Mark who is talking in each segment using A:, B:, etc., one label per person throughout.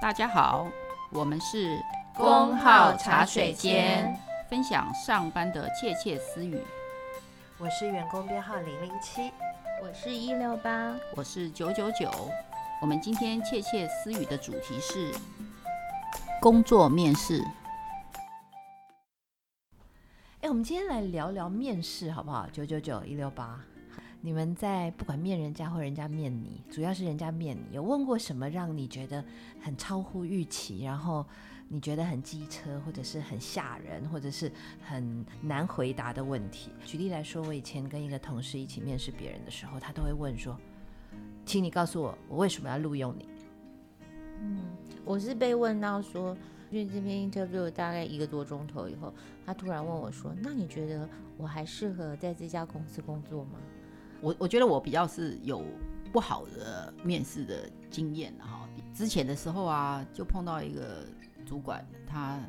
A: 大家好，我们是
B: 工号茶水间，
A: 分享上班的窃窃私语。
C: 我是员工编号零零七，
B: 我是一六八，
A: 我是九九九。我们今天窃窃私语的主题是工作面试。
C: 哎，我们今天来聊聊面试好不好？九九九一六八。你们在不管面人家或人家面你，主要是人家面你，有问过什么让你觉得很超乎预期，然后你觉得很机车，或者是很吓人，或者是很难回答的问题？举例来说，我以前跟一个同事一起面试别人的时候，他都会问说：“请你告诉我，我为什么要录用你？”
B: 嗯，我是被问到说，因为这边 interview 大概一个多钟头以后，他突然问我说：“那你觉得我还适合在这家公司工作吗？”
A: 我我觉得我比较是有不好的面试的经验哈。之前的时候啊，就碰到一个主管，他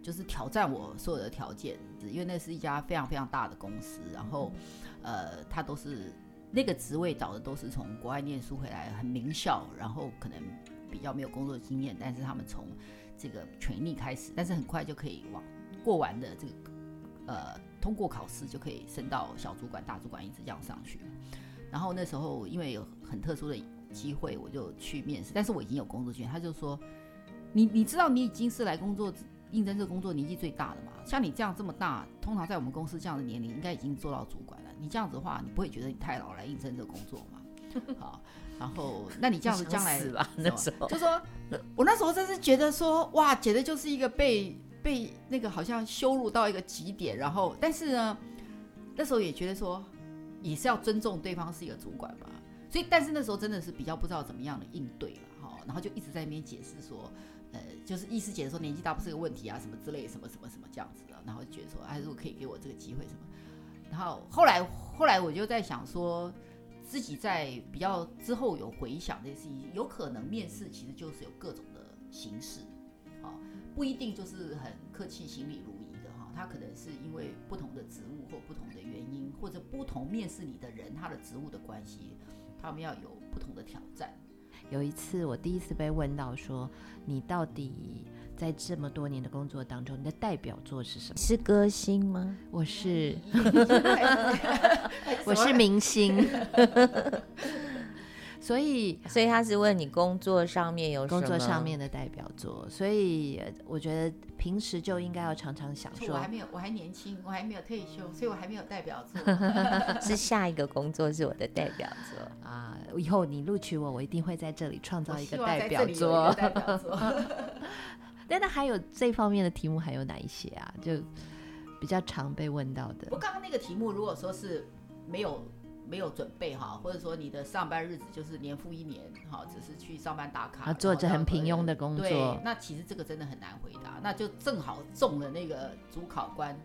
A: 就是挑战我所有的条件，因为那是一家非常非常大的公司，然后呃，他都是那个职位找的都是从国外念书回来，很名校，然后可能比较没有工作经验，但是他们从这个 trainee 开始，但是很快就可以往过完的这个呃。通过考试就可以升到小主管、大主管，一直这样上去。然后那时候因为有很特殊的机会，我就去面试。但是我已经有工作经验，他就说：“你你知道你已经是来工作应征这个工作年纪最大的嘛？像你这样这么大，通常在我们公司这样的年龄，应该已经做到主管了。你这样子的话，你不会觉得你太老来应征这个工作吗？好，然后那你这样子将来
C: 吧，那时候
A: 就说，我那时候真是觉得说，哇，简直就是一个被。”被那个好像羞辱到一个极点，然后但是呢，那时候也觉得说也是要尊重对方是一个主管吧，所以但是那时候真的是比较不知道怎么样的应对了哈，然后就一直在那边解释说，呃，就是意思解释说年纪大不是个问题啊，什么之类什么什么什么这样子的，然后觉得说哎，如果可以给我这个机会什么，然后后来后来我就在想说，自己在比较之后有回想这些事情，有可能面试其实就是有各种的形式。不一定就是很客气、行礼如仪的哈，他可能是因为不同的职务或不同的原因，或者不同面试你的人他的职务的关系，他们要有不同的挑战。
C: 有一次我第一次被问到说，你到底在这么多年的工作当中，你的代表作是什么？
B: 是歌星吗？
C: 我是，我是明星。所以，
B: 所以他是问你工作上面有什么
C: 工作上面的代表作，所以我觉得平时就应该要常常想说，
A: 我还没有，我还年轻，我还没有退休，所以我还没有代表作
B: 是下一个工作是我的代表作
C: 啊！以后你录取我，我一定会在这里创造一个代表作。代表作。但那还有这方面的题目还有哪一些啊？就比较常被问到的。
A: 我刚刚那个题目，如果说是没有。没有准备哈，或者说你的上班日子就是年复一年哈，只是去上班打卡，
C: 做着很平庸的工作。
A: 对，那其实这个真的很难回答。那就正好中了那个主考官，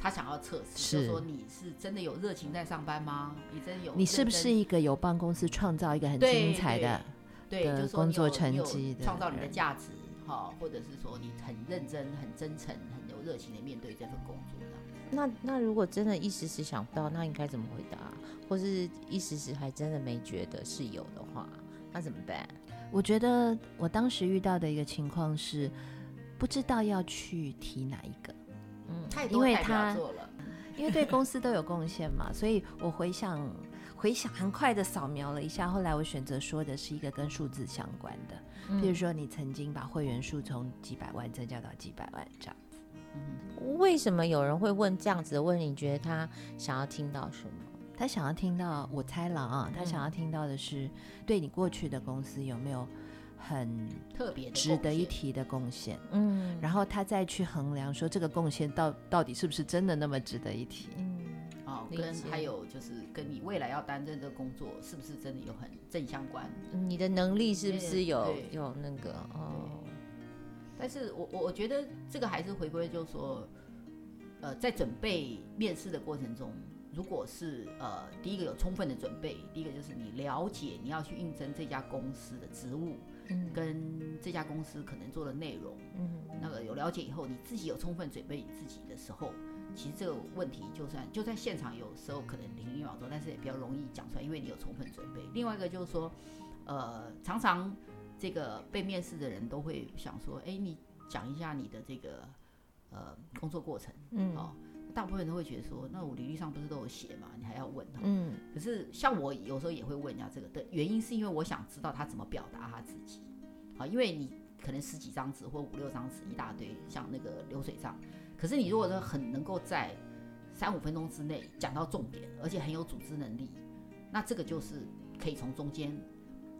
A: 他想要测试，就说你是真的有热情在上班吗？你真有？
C: 你是不是一个有帮公司创造一个很精彩的
A: 对，对，
C: 的工作成绩的，
A: 创造你的价值哈，或者是说你很认真、很真诚、很有热情的面对这份工作。
B: 那那如果真的一时时想不到，那应该怎么回答？或是一时时还真的没觉得是有的话，那怎么办？
C: 我觉得我当时遇到的一个情况是，不知道要去提哪一个。
A: 嗯，太多代表作了。
C: 因为对公司都有贡献嘛，所以我回想回想很快的扫描了一下，后来我选择说的是一个跟数字相关的，嗯、比如说你曾经把会员数从几百万增加到几百万这样。
B: 嗯，为什么有人会问这样子的问题？你觉得他想要听到什么？
C: 他想要听到，我猜了啊，他想要听到的是，对你过去的公司有没有很特别值得一提的贡献？嗯，然后他再去衡量说这个贡献到到底是不是真的那么值得一提？
A: 嗯，哦，跟还有就是跟你未来要担任的工作是不是真的有很正相关？
B: 你的能力是不是有有那个哦？
A: 但是我我我觉得这个还是回归，就是说，呃，在准备面试的过程中，如果是呃第一个有充分的准备，第一个就是你了解你要去应征这家公司的职务，嗯，跟这家公司可能做的内容，嗯，那个有了解以后，你自己有充分准备你自己的时候，其实这个问题就算就在现场有时候可能零一秒钟，但是也比较容易讲出来，因为你有充分准备。另外一个就是说，呃，常常。这个被面试的人都会想说，哎，你讲一下你的这个呃工作过程，嗯，哦，大部分人都会觉得说，那我履历上不是都有写嘛，你还要问他，嗯，可是像我有时候也会问人家这个的原因，是因为我想知道他怎么表达他自己，好，因为你可能十几张纸或五六张纸一大堆，像那个流水账，可是你如果说很能够在三五分钟之内讲到重点，而且很有组织能力，那这个就是可以从中间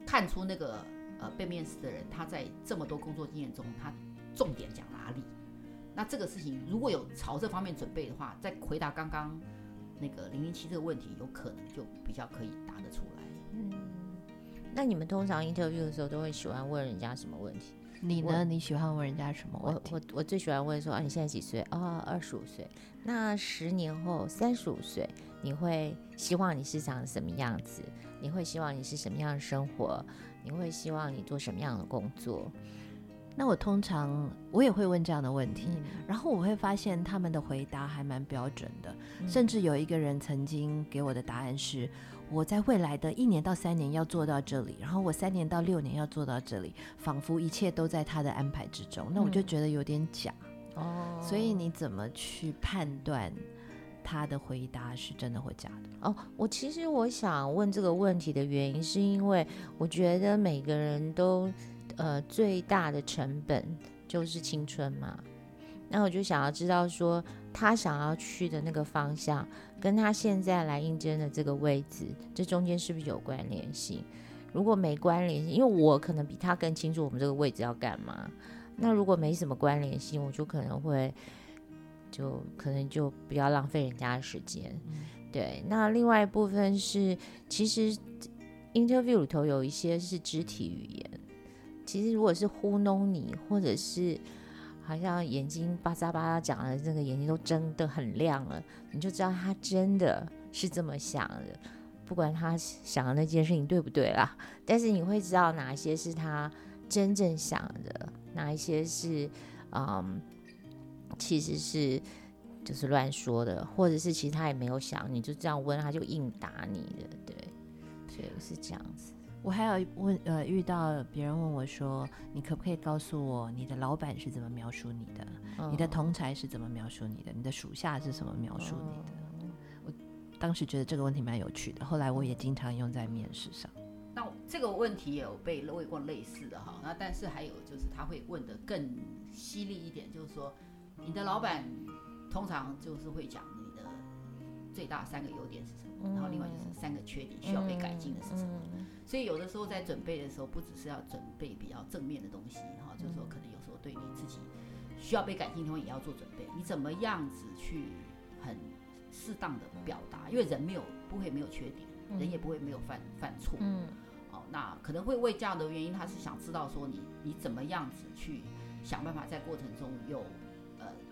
A: 看出那个。呃，被面试的人，他在这么多工作经验中，他重点讲哪里？那这个事情如果有朝这方面准备的话，在回答刚刚那个零零七这个问题，有可能就比较可以答得出来。
B: 嗯，那你们通常 interview 的时候都会喜欢问人家什么问题？
C: 你呢？你喜欢问人家什么问题？
B: 我我我最喜欢问说啊，你现在几岁？啊，二十五岁。那十年后三十五岁，你会希望你是长什么样子？你会希望你是什么样的生活？你会希望你做什么样的工作？
C: 那我通常我也会问这样的问题，嗯、然后我会发现他们的回答还蛮标准的，嗯、甚至有一个人曾经给我的答案是：我在未来的一年到三年要做到这里，然后我三年到六年要做到这里，仿佛一切都在他的安排之中。那我就觉得有点假哦。所以你怎么去判断？他的回答是真的或假的？
B: 哦，我其实我想问这个问题的原因，是因为我觉得每个人都，呃，最大的成本就是青春嘛。那我就想要知道说，他想要去的那个方向，跟他现在来应征的这个位置，这中间是不是有关联性？如果没关联性，因为我可能比他更清楚我们这个位置要干嘛。那如果没什么关联性，我就可能会。就可能就不要浪费人家的时间，嗯、对。那另外一部分是，其实 interview 里头有一些是肢体语言。其实如果是糊弄你，或者是好像眼睛巴扎巴扎讲的，这个眼睛都睁得很亮了，你就知道他真的是这么想的。不管他想的那件事情对不对啦，但是你会知道哪些是他真正想的，哪一些是嗯。其实是就是乱说的，或者是其实他也没有想，你就这样问，他就硬答你的，对，所以是这样子。
C: 我还有问呃，遇到别人问我说，你可不可以告诉我你的老板是怎么描述你的？哦、你的同才是怎么描述你的？你的属下是怎么描述你的？哦、我当时觉得这个问题蛮有趣的，后来我也经常用在面试上。
A: 那这个问题也有被问过类似的哈，那但是还有就是他会问的更犀利一点，就是说。你的老板通常就是会讲你的最大三个优点是什么，嗯、然后另外就是三个缺点需要被改进的是什么。所以有的时候在准备的时候，不只是要准备比较正面的东西哈，就是说可能有时候对你自己需要被改进的地方也要做准备。你怎么样子去很适当的表达？因为人没有不会没有缺点，人也不会没有犯犯错。那可能会为这样的原因，他是想知道说你你怎么样子去想办法在过程中有。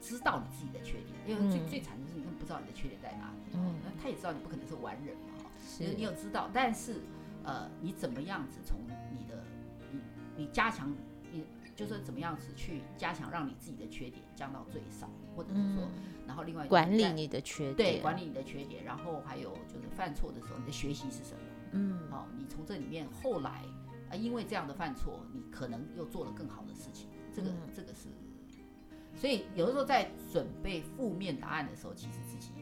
A: 知道你自己的缺点，因为最、嗯、最惨的是你根本不知道你的缺点在哪里。嗯，那他也知道你不可能是完人嘛，哈，是你有知道，但是呃，你怎么样子从你的你你加强你就是怎么样子去加强让你自己的缺点降到最少，或者是说，嗯、然后另外
B: 管理你的缺点，
A: 对，管理你的缺点，然后还有就是犯错的时候你的学习是什么？嗯，好、哦，你从这里面后来啊、呃，因为这样的犯错，你可能又做了更好的事情，这个、嗯、这个是。所以有的时候在准备负面答案的时候，其实自己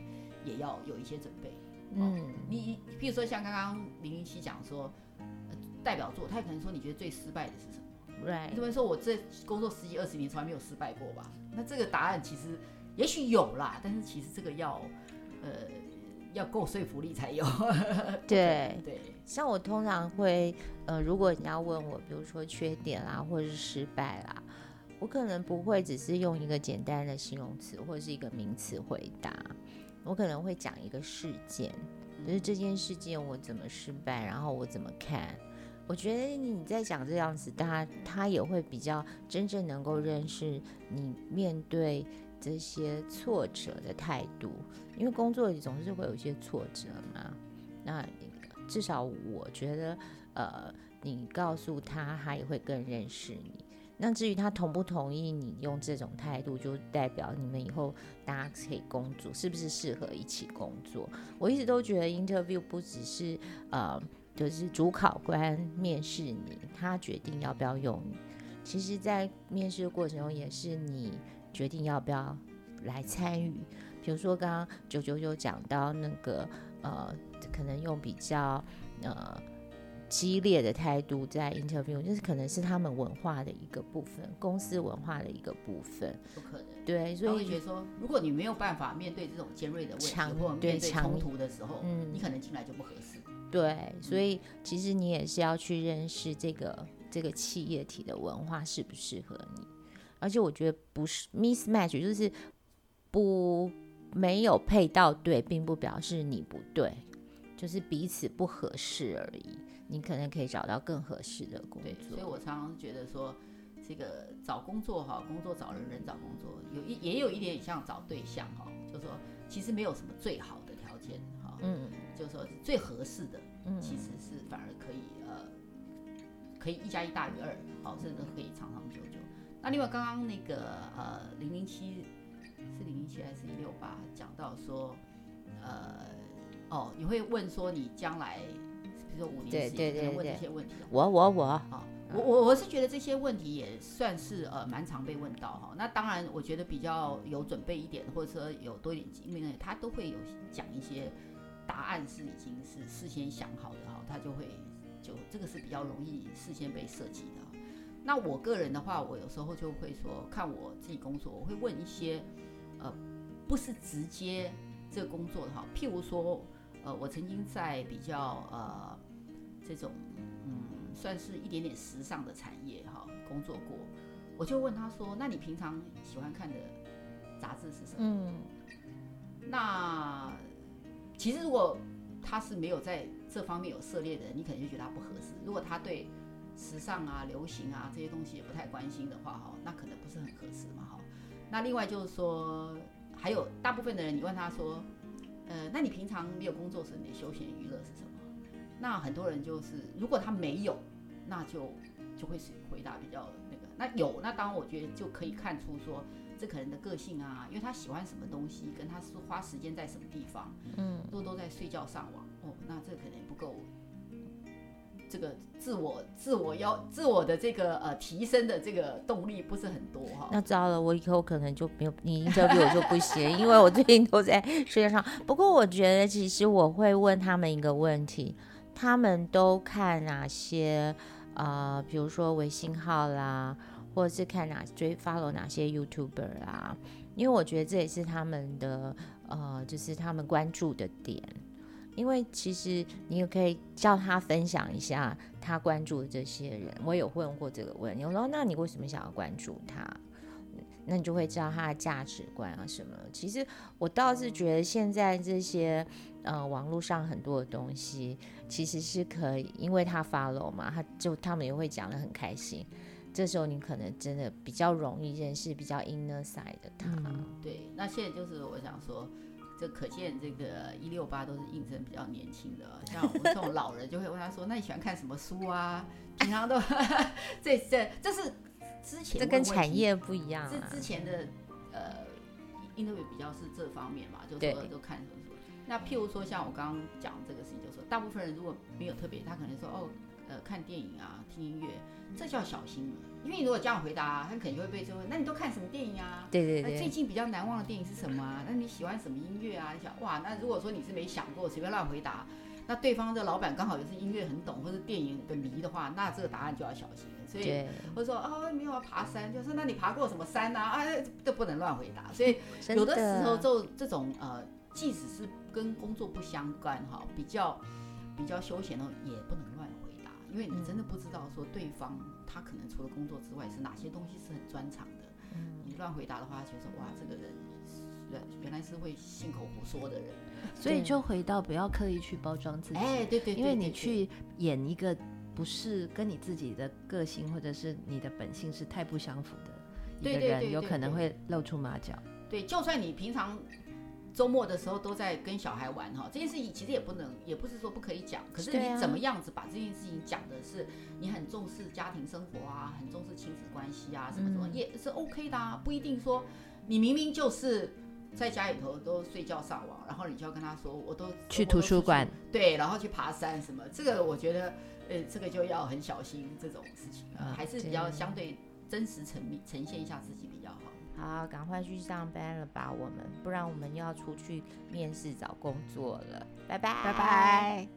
A: 也要有一些准备。嗯，你譬如说像刚刚零零七讲说，代表作，他可能说你觉得最失败的是什么？Right. 你怎么说我这工作十几二十年从来没有失败过吧？那这个答案其实也许有啦，但是其实这个要呃要够说服力才有。
B: 对对，像我通常会呃，如果你要问我，比如说缺点啦，或者是失败啦。我可能不会只是用一个简单的形容词或者是一个名词回答，我可能会讲一个事件，就是这件事件我怎么失败，然后我怎么看。我觉得你在讲这样子，他他也会比较真正能够认识你面对这些挫折的态度，因为工作里总是会有一些挫折嘛。那至少我觉得，呃，你告诉他，他也会更认识你。那至于他同不同意你用这种态度，就代表你们以后大家可以工作，是不是适合一起工作？我一直都觉得 interview 不只是呃就是主考官面试你，他决定要不要用你。其实，在面试的过程中，也是你决定要不要来参与。比如说，刚刚九九九讲到那个呃，可能用比较呃。激烈的态度在 interview，就是可能是他们文化的一个部分，公司文化的一个部分，
A: 不可能。
B: 对，所以
A: 我觉得说，如果你没有办法面对这种尖锐的问题，或者面对冲突的时候，嗯，你可能进来就不合适。
B: 对，所以其实你也是要去认识这个这个企业体的文化适不适合你，而且我觉得不是 mismatch，就是不没有配到对，并不表示你不对，就是彼此不合适而已。你可能可以找到更合适的工作。
A: 对，所以我常常觉得说，这个找工作哈，工作找人，人找工作，有一也有一点像找对象哈，就是说其实没有什么最好的条件哈，嗯，就是说最合适的，嗯，其实是反而可以呃，可以一加一大于二，好，甚至可以长长久久。那另外刚刚那个呃零零七是零零七还是一六八讲到说，呃，哦，你会问说你将来。比如说五年时间问这些问题，
B: 我我我啊，
A: 我我我是觉得这些问题也算是呃蛮常被问到哈。那当然，我觉得比较有准备一点，或者说有多一点经验，他都会有讲一些答案是已经是事先想好的哈，他就会就这个是比较容易事先被设计的。那我个人的话，我有时候就会说，看我自己工作，我会问一些呃不是直接这个工作的哈，譬如说呃我曾经在比较呃。这种嗯，算是一点点时尚的产业哈，工作过，我就问他说：“那你平常喜欢看的杂志是什么？”嗯，那其实如果他是没有在这方面有涉猎的人，你可能就觉得他不合适。如果他对时尚啊、流行啊这些东西也不太关心的话，哈，那可能不是很合适嘛，哈。那另外就是说，还有大部分的人，你问他说：“呃，那你平常没有工作时，你的休闲娱乐是什么？”那很多人就是，如果他没有，那就就会是回答比较那个。那有，那当然我觉得就可以看出说，这可能的个性啊，因为他喜欢什么东西，跟他是花时间在什么地方，嗯，都都在睡觉上网哦，那这可能不够，这个自我自我要自我的这个呃提升的这个动力不是很多哈。
B: 那糟了，我以后可能就没有你 interview 我就不行，因为我最近都在世界上。不过我觉得其实我会问他们一个问题。他们都看哪些啊、呃？比如说微信号啦，或者是看哪追 follow 哪些 YouTuber 啦？因为我觉得这也是他们的呃，就是他们关注的点。因为其实你也可以叫他分享一下他关注的这些人。我有问过这个问题，我说：“那你为什么想要关注他？”那你就会知道他的价值观啊什么。其实我倒是觉得现在这些呃网络上很多的东西，其实是可以，因为他 follow 嘛，他就他们也会讲得很开心。这时候你可能真的比较容易认识比较 inner side 的他。
A: 嗯、对，那现在就是我想说，这可见这个一六八都是应征比较年轻的，像我们这种老人就会问他说：“ 那你喜欢看什么书啊？”平常都 这这这是。之前
B: 这跟产业不一样啊。
A: 之之前的呃，interview 比较是这方面嘛，就是说都看什么什么。那譬如说像我刚刚讲这个事情，就是说大部分人如果没有特别，他可能说哦，呃，看电影啊，听音乐，这叫小心了。因为你如果这样回答，他肯定会被追问，那你都看什么电影啊？
B: 对对对。
A: 那最近比较难忘的电影是什么啊？那你喜欢什么音乐啊？你想哇，那如果说你是没想过，随便乱回答，那对方的老板刚好也是音乐很懂或者电影的迷的话，那这个答案就要小心。所以，或者说哦，没有啊爬山，就是那你爬过什么山呐？啊，都不能乱回答。所以 有的时候就这种呃，即使是跟工作不相关哈，比较比较休闲的，也不能因为你真的不知道说对方他可能除了工作之外是哪些东西是很专长的。你乱回答的话，觉得哇，这个人原原来是会信口胡说的人。
C: 所以就回到不要刻意去包装自己。
A: 哎，对对，
C: 因为你去演一个。不是跟你自己的个性或者是你的本性是太不相符的一个人，有可能会露出马脚。
A: 对，就算你平常周末的时候都在跟小孩玩哈，这件事情其实也不能，也不是说不可以讲。可是你怎么样子把这件事情讲的是你很重视家庭生活啊，很重视亲子关系啊，什么什么也是 OK 的啊，不一定说你明明就是在家里头都睡觉上网，然后你就要跟他说我都
C: 去图书馆，
A: 对，然后去爬山什么，这个我觉得呃，这个就要很小心这种事情，还是比较相对真实呈呈现一下自己比较。好，
B: 赶快去上班了吧？我们不然我们要出去面试找工作了。拜拜，
A: 拜拜。